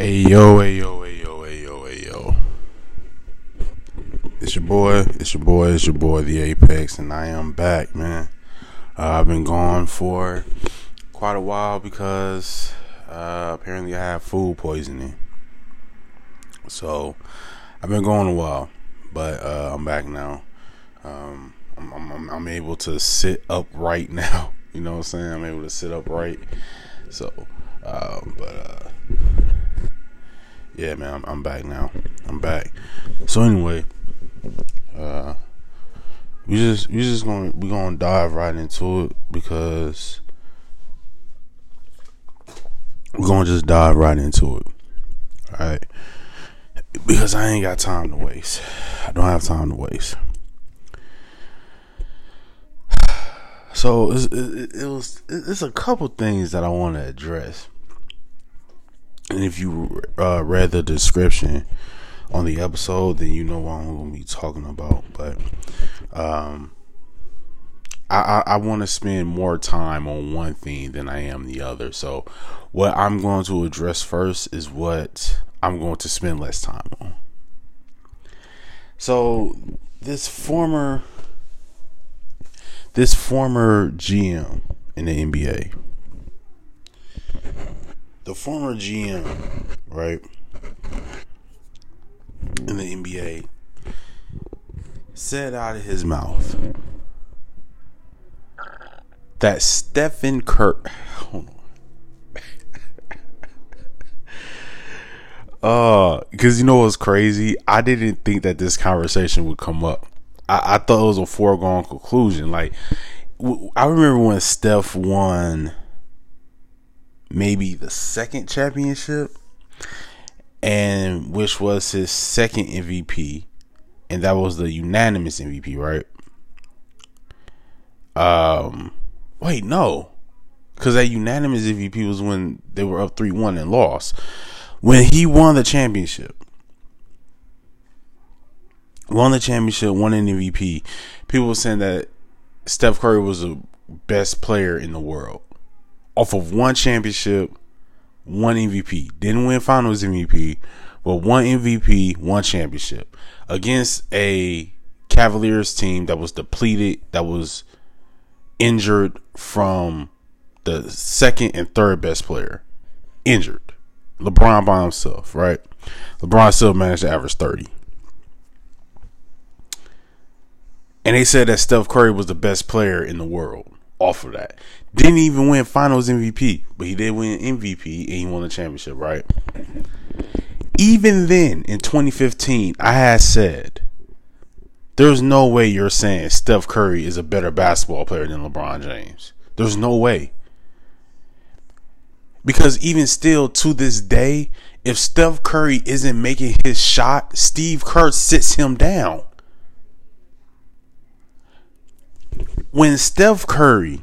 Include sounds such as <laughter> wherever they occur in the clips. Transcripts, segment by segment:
Hey yo, hey yo, hey yo, hey yo, hey yo. It's your boy, it's your boy, it's your boy, the Apex, and I am back, man. Uh, I've been gone for quite a while because uh, apparently I have food poisoning. So I've been gone a while, but uh, I'm back now. Um, I'm, I'm, I'm able to sit upright <laughs> now. You know what I'm saying? I'm able to sit upright. So, um, but uh, yeah, man, I'm, I'm back now. I'm back. So anyway, uh, we just we just gonna we gonna dive right into it because we're gonna just dive right into it. All right, because I ain't got time to waste. I don't have time to waste. <sighs> So it, it, it was it's a couple things that I want to address and if you uh, read the description on the episode, then you know what I'm going to be talking about. But um, I, I, I want to spend more time on one thing than I am the other. So, what I'm going to address first is what I'm going to spend less time on. So, this former this former GM in the NBA the former GM, right, in the NBA, said out of his mouth that Stephen on. <laughs> Uh, because you know what's crazy? I didn't think that this conversation would come up. I, I thought it was a foregone conclusion. Like, I remember when Steph won maybe the second championship, and which was his second MVP, and that was the unanimous MVP, right? Um, wait, no, because that unanimous MVP was when they were up three one and lost. When he won the championship, won the championship, won an MVP. People were saying that Steph Curry was the best player in the world off of one championship, one MVP. Didn't win finals MVP, but one MVP, one championship against a Cavaliers team that was depleted, that was injured from the second and third best player. Injured. LeBron by himself, right? LeBron still managed to average 30. And they said that Steph Curry was the best player in the world off of that. Didn't even win finals MVP, but he did win MVP and he won the championship, right? Even then, in 2015, I had said there's no way you're saying Steph Curry is a better basketball player than LeBron James. There's no way. Because even still to this day, if Steph Curry isn't making his shot, Steve Kerr sits him down. When Steph Curry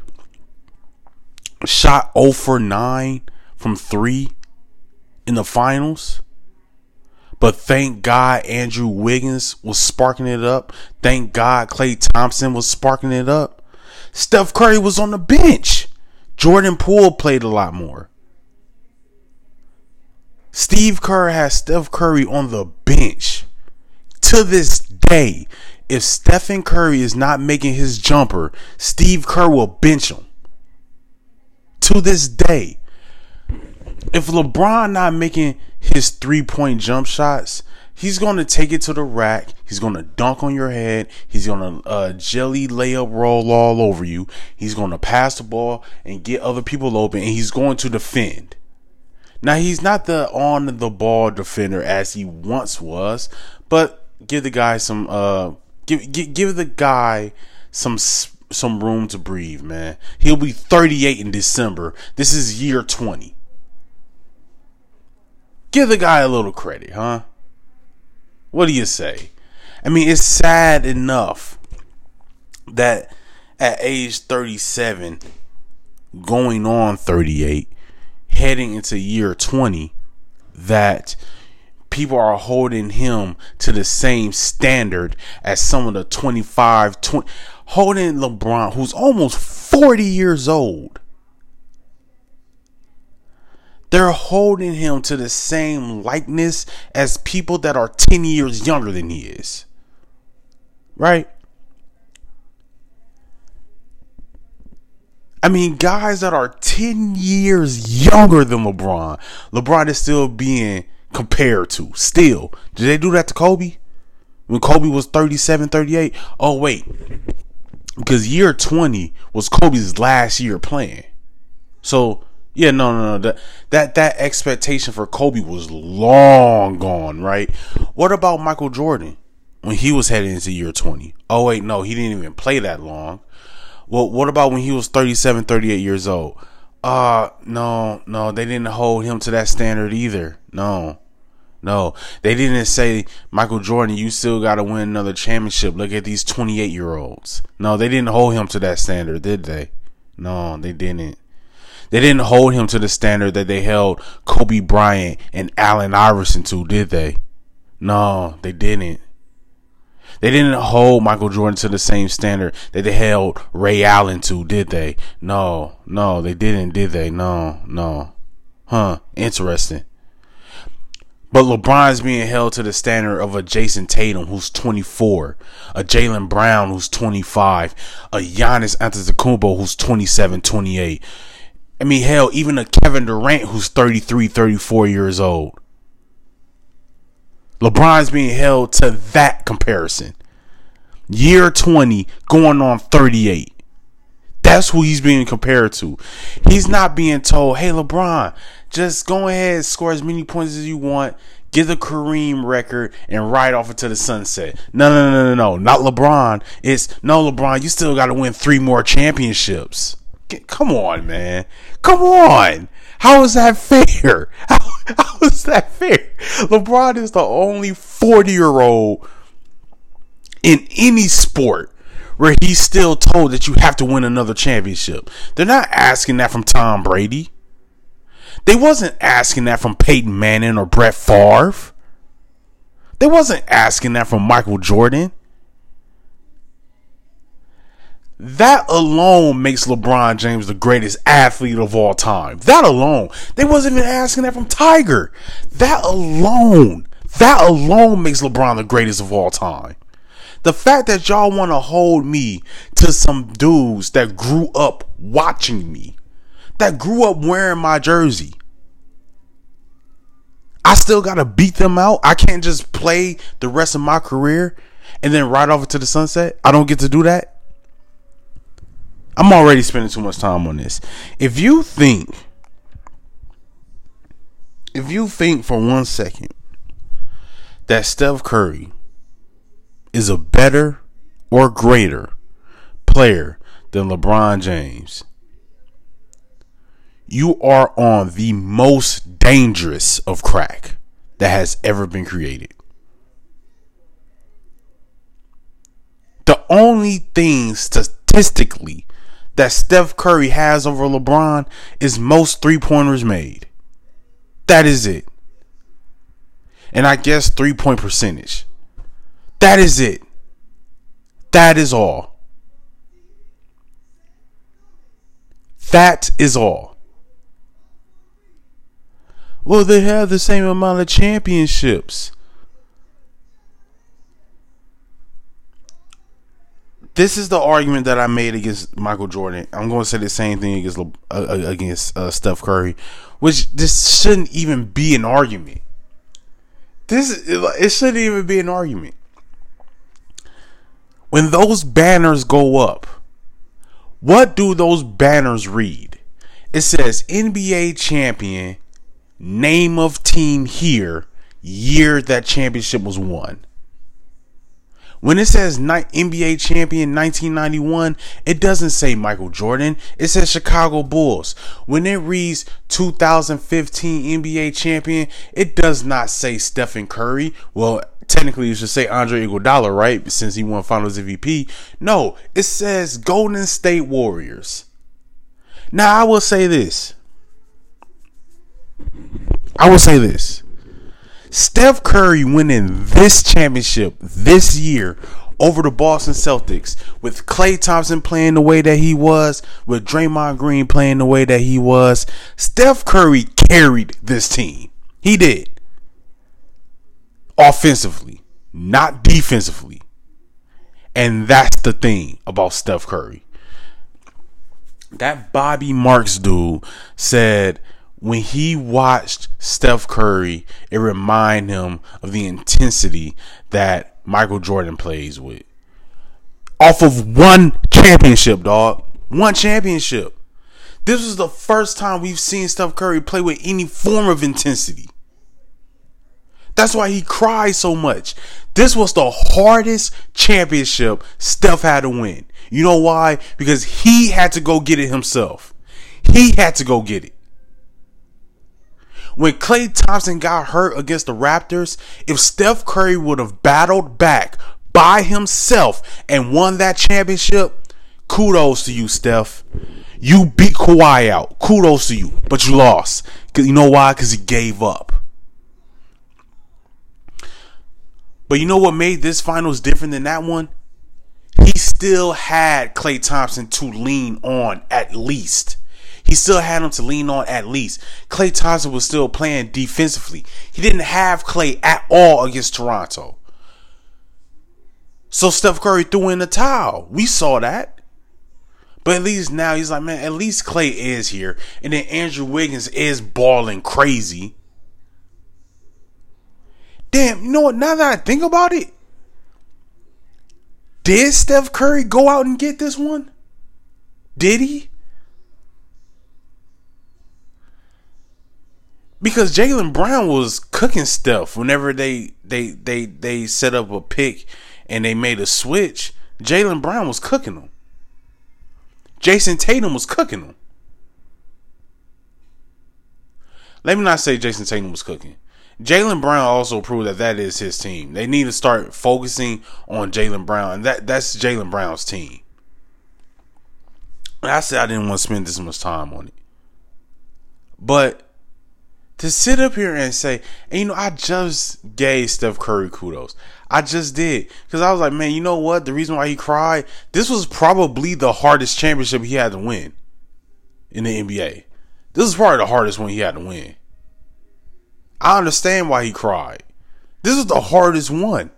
shot 0 for 9 from 3 in the finals. But thank God Andrew Wiggins was sparking it up. Thank God Klay Thompson was sparking it up. Steph Curry was on the bench. Jordan Poole played a lot more. Steve Kerr has Steph Curry on the bench. To this day, if Stephen Curry is not making his jumper, Steve Kerr will bench him to this day, if LeBron not making his three point jump shots, he's to take it to the rack. He's to dunk on your head. He's to uh, jelly layup roll all over you. He's to pass the ball and get other people open, and he's going to defend. Now he's not the on the ball defender as he once was, but give the guy some uh give give, give the guy some some room to breathe, man. He'll be 38 in December. This is year 20. Give the guy a little credit, huh? What do you say? I mean, it's sad enough that at age 37, going on 38, heading into year 20, that people are holding him to the same standard as some of the 25, 20 holding LeBron, who's almost 40 years old. They're holding him to the same likeness as people that are 10 years younger than he is. Right? I mean, guys that are 10 years younger than LeBron, LeBron is still being compared to. Still. Did they do that to Kobe? When Kobe was 37, 38? Oh, wait. Because year 20 was Kobe's last year playing. So, yeah, no, no, no. That, that, that expectation for Kobe was long gone, right? What about Michael Jordan when he was heading into year 20? Oh, wait, no, he didn't even play that long. Well, what about when he was 37, 38 years old? Uh, no, no, they didn't hold him to that standard either. No. No, they didn't say, Michael Jordan, you still got to win another championship. Look at these 28 year olds. No, they didn't hold him to that standard, did they? No, they didn't. They didn't hold him to the standard that they held Kobe Bryant and Allen Iverson to, did they? No, they didn't. They didn't hold Michael Jordan to the same standard that they held Ray Allen to, did they? No, no, they didn't, did they? No, no. Huh, interesting. But LeBron's being held to the standard of a Jayson Tatum who's 24, a Jaylen Brown who's 25, a Giannis Antetokounmpo who's 27, 28. I mean, hell, even a Kevin Durant who's 33, 34 years old. LeBron's being held to that comparison. Year 20 going on 38. That's who he's being compared to. He's not being told, hey, LeBron, just go ahead, score as many points as you want, get the Kareem record, and ride off into the sunset. No, no, no, no, no. Not LeBron. It's no, LeBron, you still got to win three more championships. Come on, man. Come on. How is that fair? <laughs> How, how is that fair? LeBron is the only 40 year old in any sport where he's still told that you have to win another championship. They're not asking that from Tom Brady. They wasn't asking that from Peyton Manning or Brett Favre. They wasn't asking that from Michael Jordan. That alone makes LeBron James the greatest athlete of all time. That alone. They wasn't even asking that from Tiger. That alone. That alone makes LeBron the greatest of all time. The fact that y'all want to hold me to some dudes that grew up watching me, that grew up wearing my jersey. I still got to beat them out. I can't just play the rest of my career and then ride off into the sunset. I don't get to do that. I'm already spending too much time on this. If you think, if you think for one second that Steph Curry is a better or greater player than LeBron James, you are on the most dangerous of crack that has ever been created. The only thing statistically that Steph Curry has over LeBron is most three pointers made. That is it. And I guess three point percentage. That is it. That is all. That is all. Well, they have the same amount of championships. this is the argument that I made against Michael Jordan. I'm going to say the same thing against uh, uh, against uh, Steph Curry, which this shouldn't even be an argument. This it shouldn't even be an argument. When those banners go up, what do those banners read? It says NBA champion, name of team here, year that championship was won. When it says NBA champion 1991, it doesn't say Michael Jordan. It says Chicago Bulls. When it reads 2015 NBA champion, it does not say Stephen Curry. Well, technically you should say Andre Iguodala, right? Since he won Finals MVP. No, it says Golden State Warriors. Now I will say this. I will say this. Steph Curry winning this championship this year over the Boston Celtics with Klay Thompson playing the way that he was, with Draymond Green playing the way that he was. Steph Curry carried this team. He did. Offensively, not defensively. And that's the thing about Steph Curry. That Bobby Marks dude said when he watched Steph Curry, it reminded him of the intensity that Michael Jordan plays with. Off of one championship, dog. One championship. This was the first time we've seen Steph Curry play with any form of intensity. That's why he cried so much. This was the hardest championship Steph had to win. You know why? Because he had to go get it himself. He had to go get it. When Klay Thompson got hurt against the Raptors, if Steph Curry would have battled back by himself and won that championship, kudos to you, Steph. You beat Kawhi out. Kudos to you. But you lost. You know why? Because he gave up. But you know what made this finals different than that one? He still had Klay Thompson to lean on at least. He still had him to lean on at least. Klay Thompson was still playing defensively. He didn't have Klay at all against Toronto. So Steph Curry threw in the towel. We saw that. But at least now he's like, man, at least Klay is here. And then Andrew Wiggins is balling crazy. Damn, you know what? Now that I think about it, did Steph Curry go out and get this one? Did he? Because Jaylen Brown was cooking stuff whenever they they they they set up a pick and they made a switch. Jaylen Brown was cooking them. Jayson Tatum was cooking them. Let me not say Jayson Tatum was cooking. Jaylen Brown also proved that that is his team. They need to start focusing on Jaylen Brown, and that that's Jaylen Brown's team. I said I didn't want to spend this much time on it, but to sit up here and say, and you know, I just gave Steph Curry kudos. I just did. Because I was like, man, you know what? The reason why he cried, this was probably the hardest championship he had to win in the NBA. This is probably the hardest one he had to win. I understand why he cried. This is the hardest one.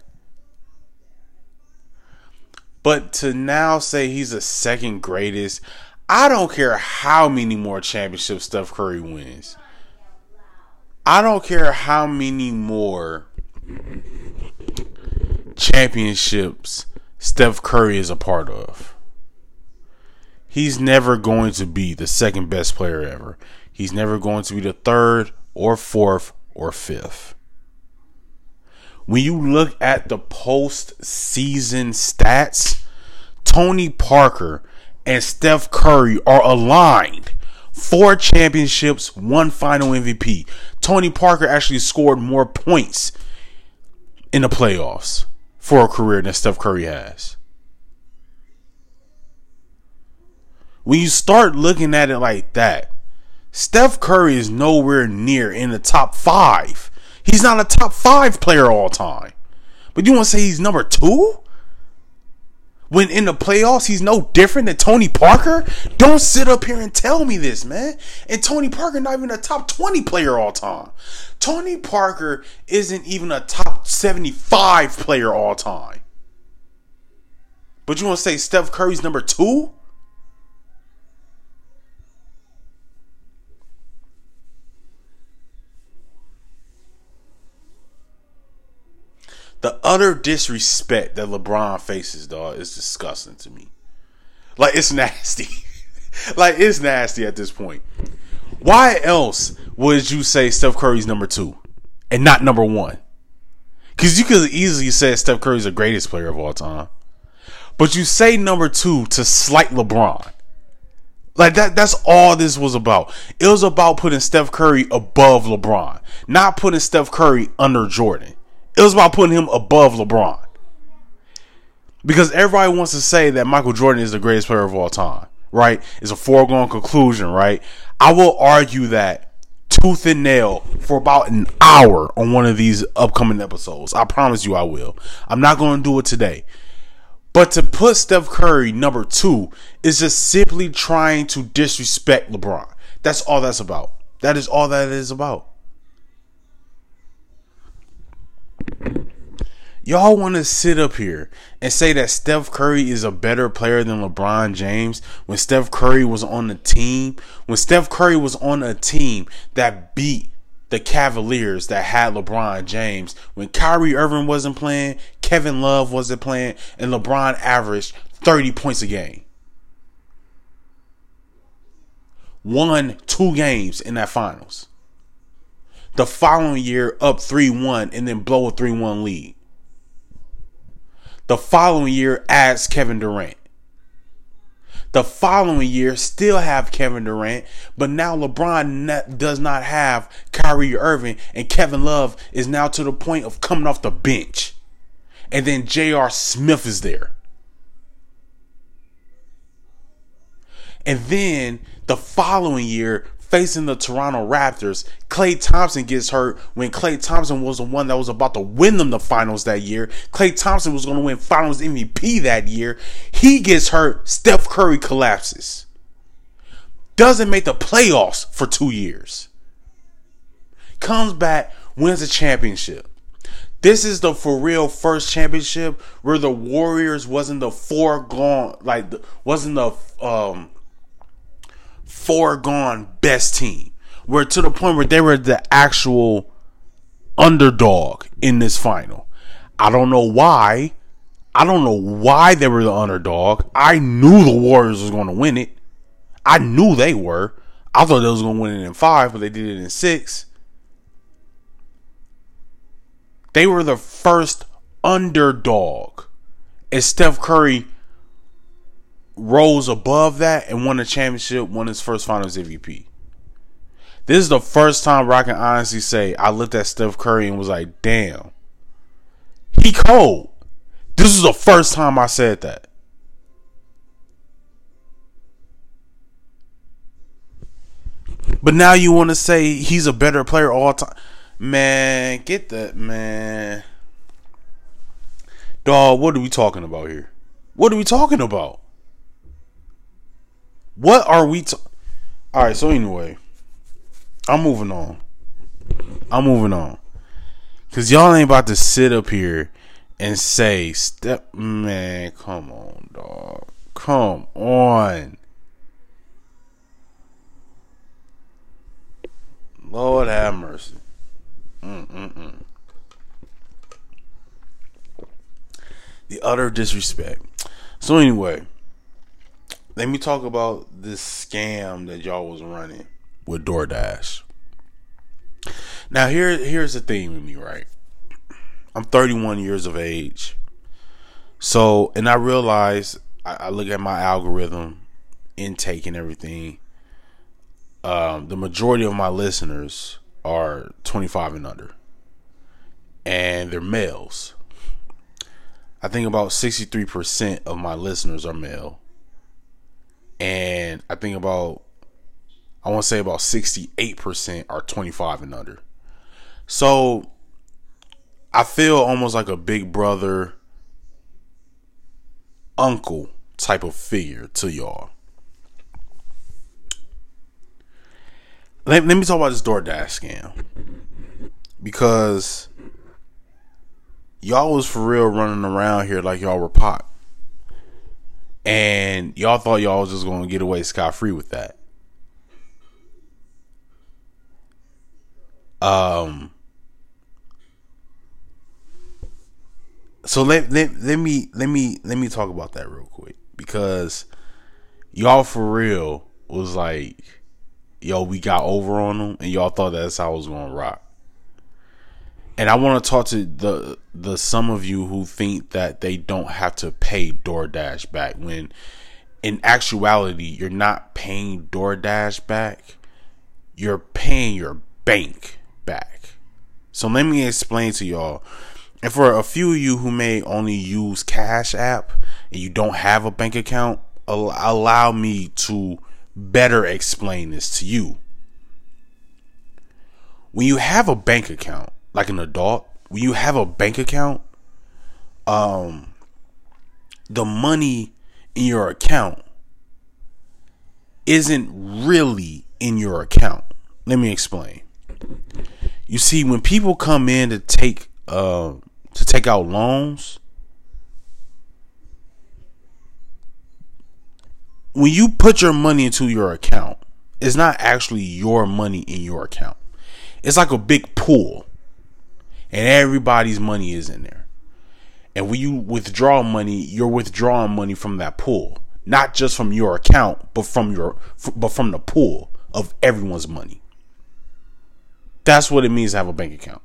But to now say he's the second greatest, I don't care how many more championships Steph Curry wins. I don't care how many more championships Steph Curry is a part of. He's never going to be the second best player ever. He's never going to be the third or fourth or fifth. When you look at the postseason stats, Tony Parker and Steph Curry are aligned four championships, one final MVP. Tony Parker actually scored more points in the playoffs for a career than Steph Curry has. When you start looking at it like that, Steph Curry is nowhere near in the top five. He's not a top five player all time. But you want to say he's number two? When in the playoffs he's no different than Tony Parker? Don't sit up here and tell me this, man. And Tony Parker not even a top 20 player all time. Tony Parker isn't even a top 75 player all time. But you want to say Steph Curry's number 2? The utter disrespect that LeBron faces, dog, is disgusting to me. Like it's <laughs> nasty. like it's nasty at this point. Why else would you say Steph Curry's number two and not number one? Because you could easily say Steph Curry's the greatest player of all time. But you say number two to slight LeBron. Like that that's all this was about. It was about putting Steph Curry above LeBron, not putting Steph Curry under Jordan. It was about putting him above LeBron. Because everybody wants to say that Michael Jordan is the greatest player of all time, right? It's a foregone conclusion, right? I will argue that tooth and nail for about an hour on one of these upcoming episodes. I promise you I will. I'm not going to do it today. But to put Steph Curry number two is just simply trying to disrespect LeBron. That's all that's about. That is all that is about. Y'all want to sit up here and say that Steph Curry is a better player than LeBron James when Steph Curry was on the team? When Steph Curry was on a team that beat the Cavaliers that had LeBron James, when Kyrie Irving wasn't playing, Kevin Love wasn't playing, and LeBron averaged 30 points a game. Won two games in that finals. The following year, up 3 1 and then blow a 3 1 lead. The following year adds Kevin Durant. The following year still have Kevin Durant, but now LeBron does not have Kyrie Irving, and Kevin Love is now to the point of coming off the bench. And then J.R. Smith is there. And then the following year, facing the Toronto Raptors. Klay Thompson gets hurt when Klay Thompson was the one that was about to win them the finals that year. Klay Thompson was going to win finals MVP that year. He gets hurt. Steph Curry collapses. Doesn't make the playoffs for two years. Comes back, wins a championship. This is the for real first championship where the Warriors wasn't the foregone, like wasn't the um foregone best team. Where to the point where they were the actual underdog in this final. I don't know why. I don't know why they were the underdog. I knew the Warriors was going to win it. I knew they were. I thought they was going to win it in five, but they did it in six. They were the first underdog. And Steph Curry rose above that and won the championship, won his first finals MVP. This is the first time where I can honestly say I looked at Steph Curry and was like, damn, he cold. This is the first time I said that. But now you want to say he's a better player all time. Man, get that, man. Dog, what are we talking about here? What are we talking about? What are we? T- All right. So anyway, I'm moving on. I'm moving on. Cause y'all ain't about to sit up here and say, "Step man, come on, dog, come on." Lord have mercy. Mm-mm-mm. The utter disrespect. So anyway let me talk about this scam that y'all was running with DoorDash. Now here here's the thing with me, right? I'm 31 years of age. So, and I realize I, I look at my algorithm, intake and everything. Um, the majority of my listeners are 25 and under, and they're males. I think about 63% of my listeners are male and I think about I want to say about 68% are 25 and under. So I feel almost like a big brother uncle type of figure to y'all. Let, let me talk about this DoorDash scam. Because y'all was for real running around here like y'all were pot and y'all thought y'all was just gonna get away scot free with that. Um. So let, let let me let me let me talk about that real quick because y'all for real was like, yo, we got over on them, and y'all thought that's how I was gonna rock and I want to talk to the the some of you who think that they don't have to pay DoorDash back when in actuality you're not paying DoorDash back. You're paying your bank back. So let me explain to y'all. And for a few of you who may only use Cash App and you don't have a bank account allow me to better explain this to you. When you have a bank account like an adult, when you have a bank account, um, the money in your account isn't really in your account. Let me explain. You see, when people come in to take uh, to take out loans, when you put your money into your account, it's not actually your money in your account. It's like a big pool, and everybody's money is in there. And when you withdraw money, you're withdrawing money from that pool, not just from your account, but from your but from the pool of everyone's money. That's what it means to have a bank account.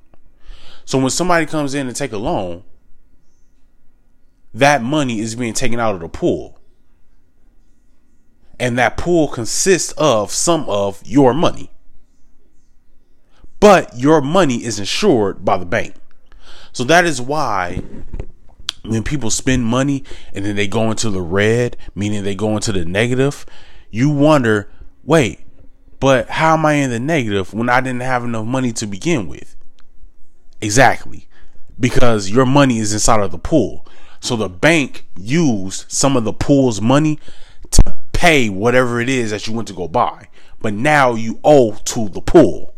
So when somebody comes in and take a loan, that money is being taken out of the pool. And that pool consists of some of your money. But your money is insured by the bank. So that is why when people spend money and then they go into the red, meaning they go into the negative, you wonder, wait, but how am I in the negative when I didn't have enough money to begin with? Exactly. Because your money is inside of the pool. So the bank used some of the pool's money to pay whatever it is that you went to go buy. But now you owe to the pool.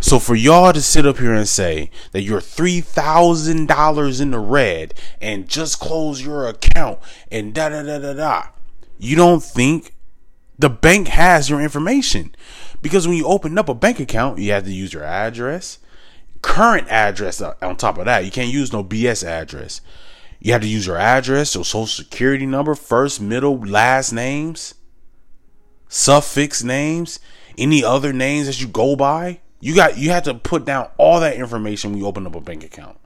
So for y'all to sit up here and say that you're three thousand dollars in the red and just close your account and da da da da da, you don't think the bank has your information? Because when you open up a bank account, you have to use your address, current address on top of that. You can't use no BS address. You have to use your address, your social security number, first, middle, last names, suffix names, any other names that you go by. You got you have to put down all that information when you open up a bank account.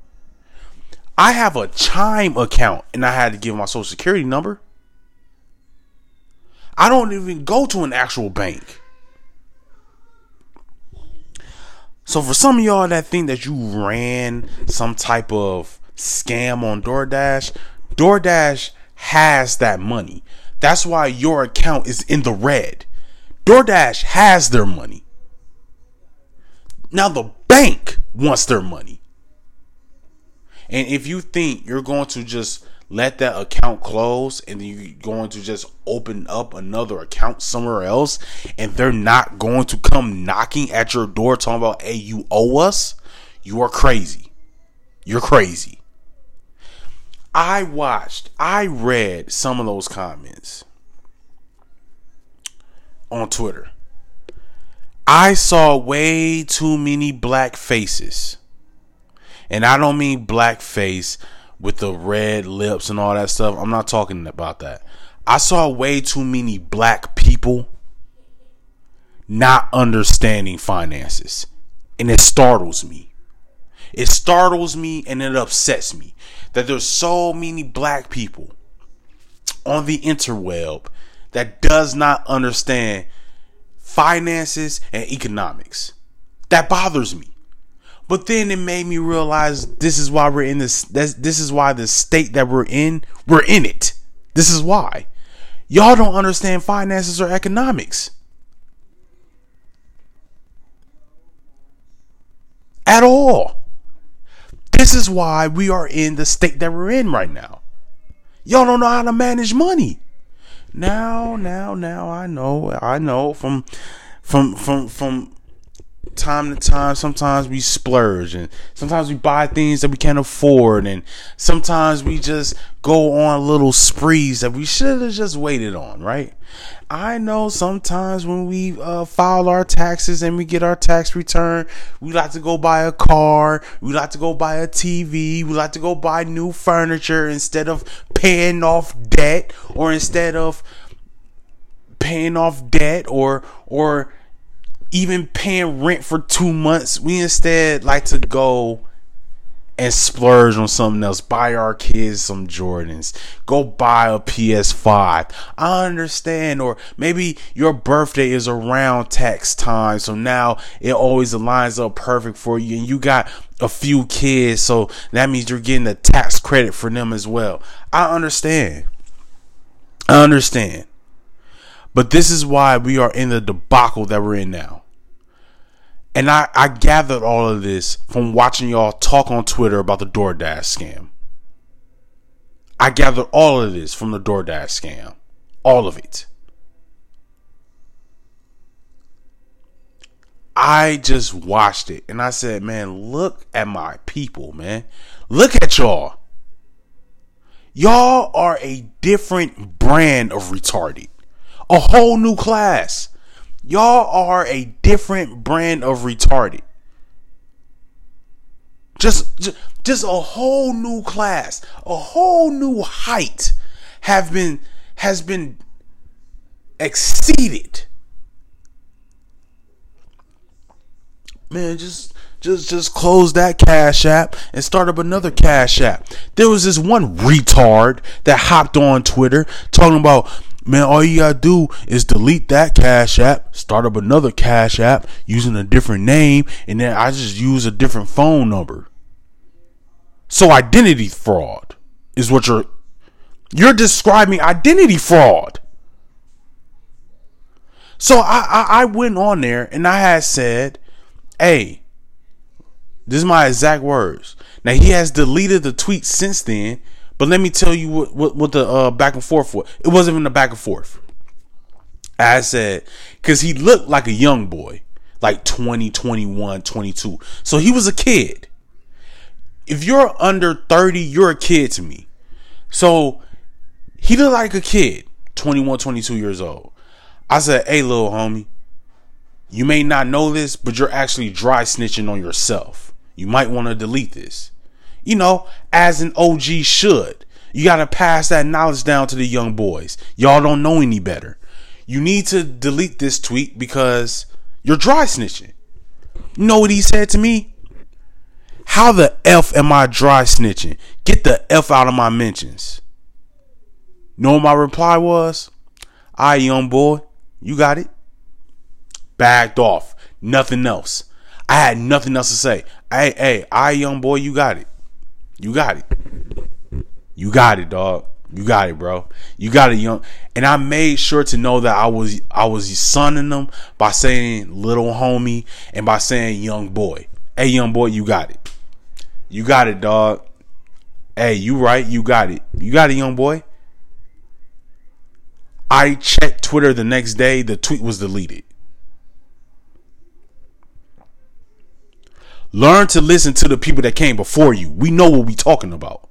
I have a Chime account and I had to give my social security number. I don't even go to an actual bank. So for some of y'all that think that you ran some type of scam on DoorDash, DoorDash has that money. That's why your account is in the red. DoorDash has their money. Now the bank wants their money. And if you think you're going to just let that account close and you're going to just open up another account somewhere else and they're not going to come knocking at your door talking about, hey, you owe us, you are crazy. You're crazy. I watched, I read some of those comments on Twitter. I saw way too many black faces. And I don't mean black face with the red lips and all that stuff. I'm not talking about that. I saw way too many black people not understanding finances. And it startles me. It startles me and it upsets me that there's so many black people on the interweb that does not understand finances, and economics. That bothers me. But then it made me realize this is why we're in this. This is why the state that we're in, we're in it. This is why. Y'all don't understand finances or economics. At all. This is why we are in the state that we're in right now. Y'all don't know how to manage money. Now, now, now I know, I know from from from from time to time sometimes we splurge and sometimes we buy things that we can't afford and sometimes we just go on little sprees that we should have just waited on right i know sometimes when we uh, file our taxes and we get our tax return we like to go buy a car we like to go buy a tv we like to go buy new furniture instead of paying off debt or instead of paying off debt or or even paying rent for two months. We instead like to go and splurge on something else. Buy our kids some Jordans. Go buy a PS5. I understand. Or maybe your birthday is around tax time. So now it always aligns up perfect for you. And you got a few kids. So that means you're getting a tax credit for them as well. I understand. I understand. But this is why we are in the debacle that we're in now. And I, I gathered all of this from watching y'all talk on Twitter about the DoorDash scam. I gathered all of this from the DoorDash scam. All of it. I just watched it and I said, man, look at my people, man. Look at y'all. Y'all are a different brand of retarded. A whole new class. Y'all are a different brand of retarded. Just, just, just a whole new class, a whole new height have been has been exceeded. Man, just just just close that cash app and start up another cash app. There was this one retard that hopped on Twitter talking about man, all you gotta do is delete that cash app, start up another cash app using a different name, and then I just use a different phone number. So identity fraud is what you're you're describing identity fraud. So I, I, I went on there and I had said, hey, this is my exact words. Now he has deleted the tweet since then, but let me tell you what what, what the uh, back and forth was. It wasn't even a back and forth. I said because he looked like a young boy, like 20, 21, 22. So he was a kid. If you're under 30, you're a kid to me. So he looked like a kid, 21, 22 years old. I said, hey, little homie, you may not know this, but you're actually dry snitching on yourself. You might want to delete this. You know, as an OG should. You got to pass that knowledge down to the young boys. Y'all don't know any better. You need to delete this tweet because you're dry snitching. You know what he said to me? How the F am I dry snitching? Get the F out of my mentions. Know what my reply was? I young boy, you got it. Backed off. Nothing else. I had nothing else to say. Hey, hey, I young boy, you got it. You got it. You got it, dog. You got it, bro. You got it, young. And I made sure to know that I was I was sonning them by saying little homie and by saying young boy. Hey, young boy, you got it. You got it, dog. Hey, you right. You got it. You got it, young boy. I checked Twitter the next day. The tweet was deleted. Learn to listen to the people that came before you. We know what we're talking about.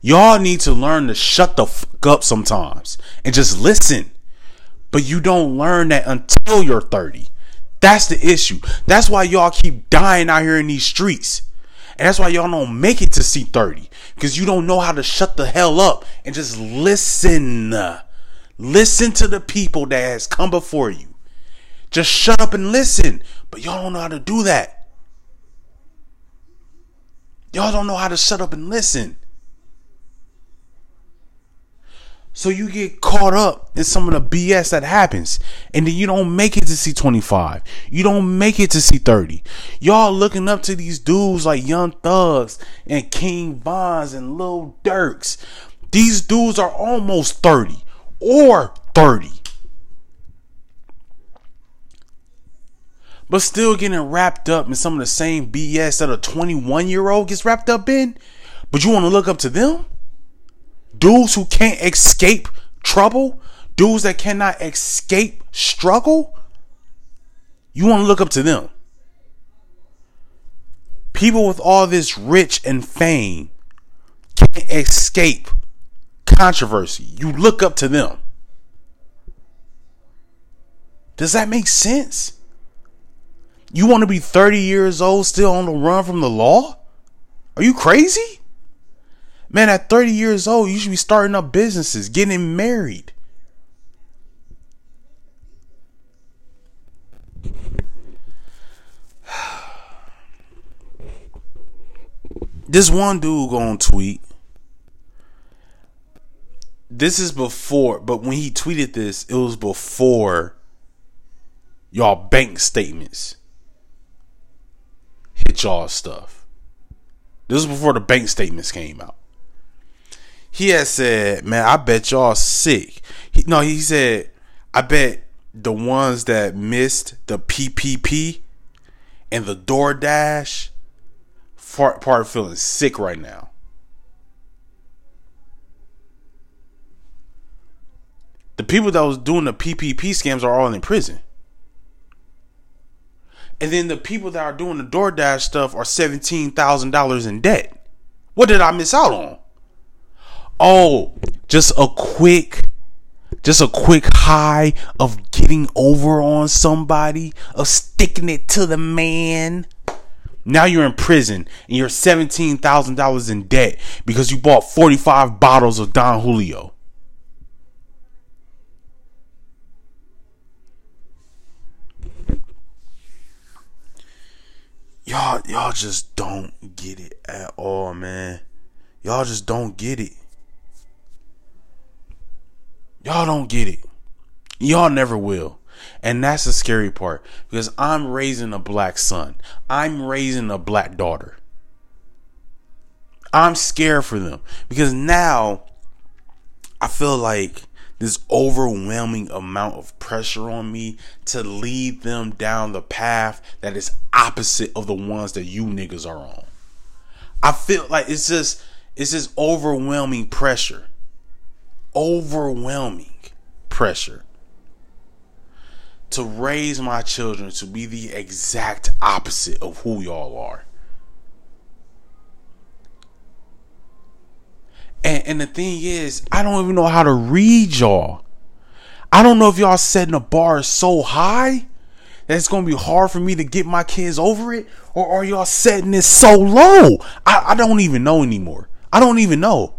Y'all need to learn to shut the fuck up sometimes and just listen. But you don't learn that until you're 30. That's the issue. That's why y'all keep dying out here in these streets. And that's why y'all don't make it to C30. Because you don't know how to shut the hell up and just listen. Listen to the people that has come before you. Just shut up and listen. But y'all don't know how to do that. Y'all don't know how to shut up and listen. So you get caught up in some of the BS that happens. And then you don't make it to C25. You don't make it to C30. Y'all looking up to these dudes like Young Thugs and King Vons and Lil Durks. These dudes are almost 30 or 30. But still getting wrapped up in some of the same BS that a 21 year old gets wrapped up in. But you want to look up to them? Dudes who can't escape trouble? Dudes that cannot escape struggle? You want to look up to them. People with all this rich and fame can't escape controversy. You look up to them. Does that make sense? You want to be 30 years old still on the run from the law? Are you crazy? Man, at 30 years old, you should be starting up businesses, getting married. <sighs> This one dude gonna tweet. This is before, but when he tweeted this, it was before y'all bank statements hit y'all stuff. This was before the bank statements came out. He had said, "Man, I bet y'all sick." He, no, he said, "I bet the ones that missed the PPP and the DoorDash part, part feeling sick right now. The people that was doing the PPP scams are all in prison. And then the people that are doing the DoorDash stuff are $17,000 in debt. What did I miss out on? Oh, just a quick just a quick high of getting over on somebody, of sticking it to the man. Now you're in prison and you're $17,000 in debt because you bought 45 bottles of Don Julio. Y'all y'all just don't get it at all, man. Y'all just don't get it. Y'all don't get it. Y'all never will. And that's the scary part because I'm raising a black son. I'm raising a black daughter. I'm scared for them because now I feel like this overwhelming amount of pressure on me to lead them down the path that is opposite of the ones that you niggas are on. I feel like it's just it's just overwhelming pressure overwhelming pressure to raise my children to be the exact opposite of who y'all are. And, and the thing is, I don't even know how to read y'all. I don't know if y'all setting the bar so high that it's gonna be hard for me to get my kids over it, or are y'all setting it so low? I, I don't even know anymore. I don't even know.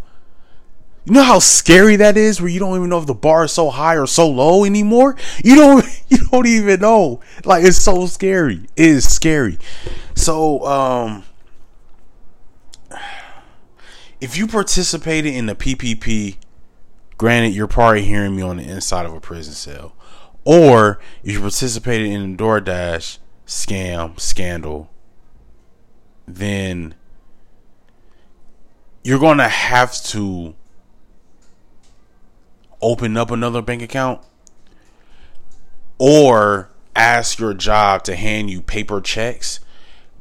You know how scary that is where you don't even know if the bar is so high or so low anymore? You don't <laughs> you don't even know. Like it's so scary. It is scary. So um if you participated in the PPP, granted you're probably hearing me on the inside of a prison cell. Or if you participated in the DoorDash scam scandal, then you're going to have to open up another bank account or ask your job to hand you paper checks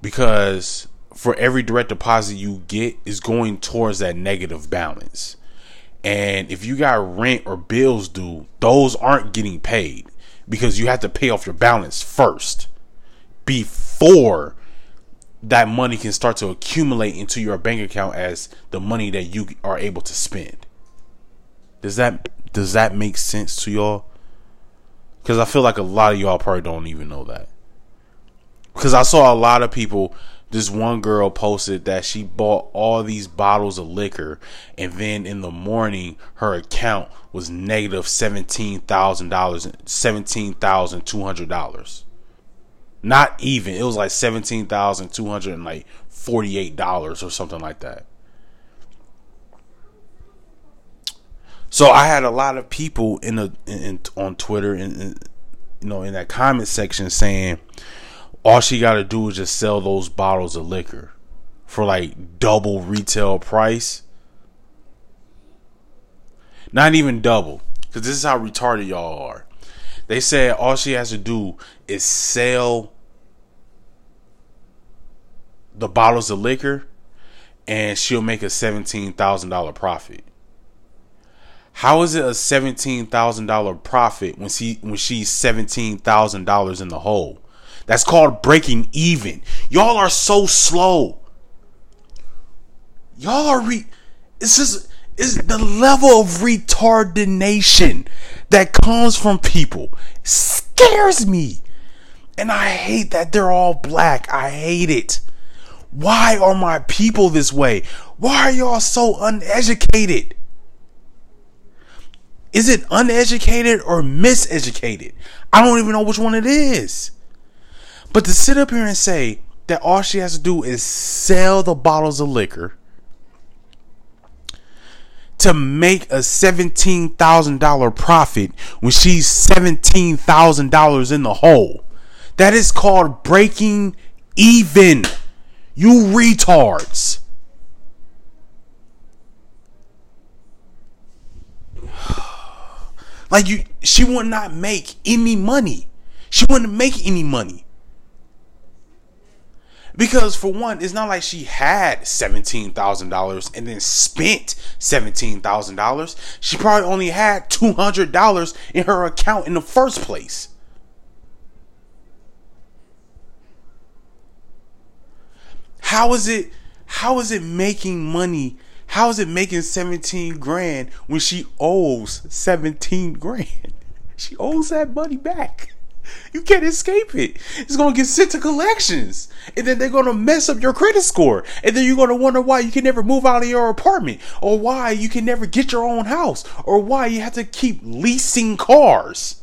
because for every direct deposit you get is going towards that negative balance. And if you got rent or bills due, those aren't getting paid because you have to pay off your balance first before that money can start to accumulate into your bank account as the money that you are able to spend. Does that does that make sense to y'all? Because I feel like a lot of y'all probably don't even know that. Because I saw a lot of people. This one girl posted that she bought all these bottles of liquor, and then in the morning, her account was negative negative seventeen thousand dollars, seventeen thousand two hundred dollars. Not even. It was like seventeen thousand two hundred and like forty eight dollars or something like that. So I had a lot of people in the in, on Twitter and you know in that comment section saying all she got to do is just sell those bottles of liquor for like double retail price. Not even double, because this is how retarded y'all are. They said all she has to do is sell the bottles of liquor and she'll make a $17,000 profit. How is it a seventeen thousand dollar profit when she when she's seventeen thousand dollars in the hole? That's called breaking even. Y'all are so slow. Y'all are re. It's just it's the level of retardation that comes from people scares me, and I hate that they're all black. I hate it. Why are my people this way? Why are y'all so uneducated? Is it uneducated or miseducated? I don't even know which one it is. But to sit up here and say that all she has to do is sell the bottles of liquor to make a $17,000 profit when she's $17,000 in the hole. That is called breaking even. You retards. <sighs> Like you, she would not make any money. She wouldn't make any money. Because for one, it's not like she had seventeen thousand dollars and then spent seventeen thousand dollars. She probably only had two hundred dollars in her account in the first place. How is it how is it making money? How is it making 17 grand when she owes 17 grand? <laughs> She owes that money back. You can't escape it. It's gonna get sent to collections, and then they're gonna mess up your credit score, and then you're gonna wonder why you can never move out of your apartment, or why you can never get your own house, or why you have to keep leasing cars.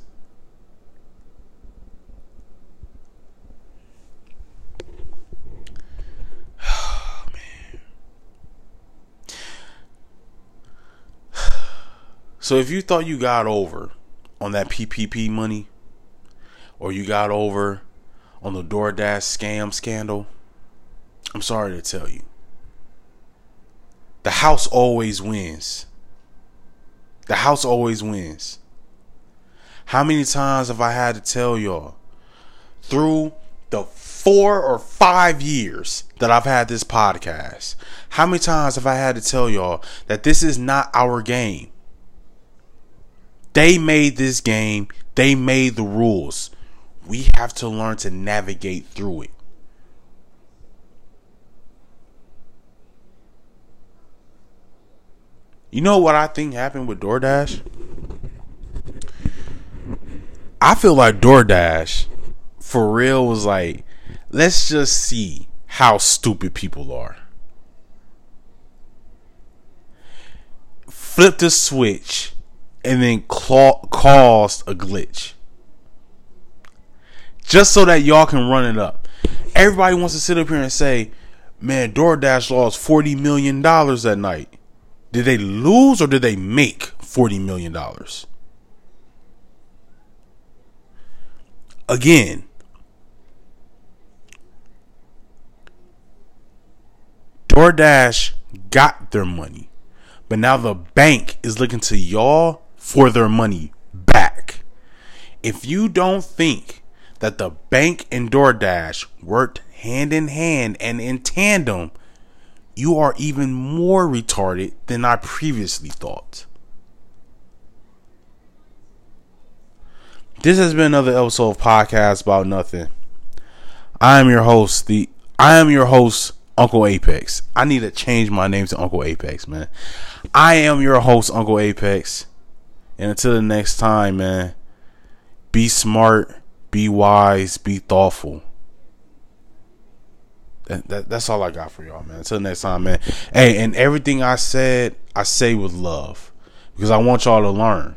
Oh, <sighs> man. <sighs> So if you thought you got over on that PPP money, or you got over on the DoorDash scam scandal, I'm sorry to tell you. The house always wins. The house always wins. How many times have I had to tell y'all through the four or five years that I've had this podcast? How many times have I had to tell y'all that this is not our game? They made this game, they made the rules we have to learn to navigate through it. You know what I think happened with DoorDash? I feel like DoorDash for real was like, let's just see how stupid people are. Flip the switch and then caused a glitch just so that y'all can run it up. Everybody wants to sit up here and say, man, DoorDash lost $40 million that night. Did they lose or did they make $40 million? Again, DoorDash got their money, but now the bank is looking to y'all for their money back. If you don't think that the bank and DoorDash worked hand in hand and in tandem, you are even more retarded than I previously thought. This has been another episode of Podcast About Nothing. I am your host, the I am your host, Uncle Apex. I need to change my name to Uncle Apex, man. I am your host, Uncle Apex. And until the next time, man, be smart be wise, be thoughtful. That, that, that's all I got for y'all, man. Until next time, man. Hey, and everything I said, I say with love because I want y'all to learn.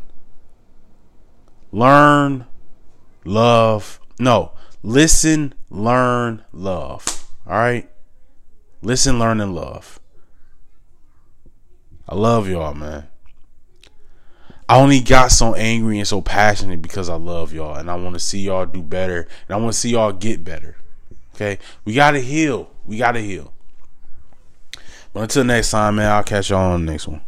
Learn, love. No, listen, learn, love. All right? Listen, learn, and love. I love y'all, man. I only got so angry and so passionate because I love y'all and I want to see y'all do better and I want to see y'all get better. Okay? We got to heal. We got to heal. But until next time, man, I'll catch y'all on the next one.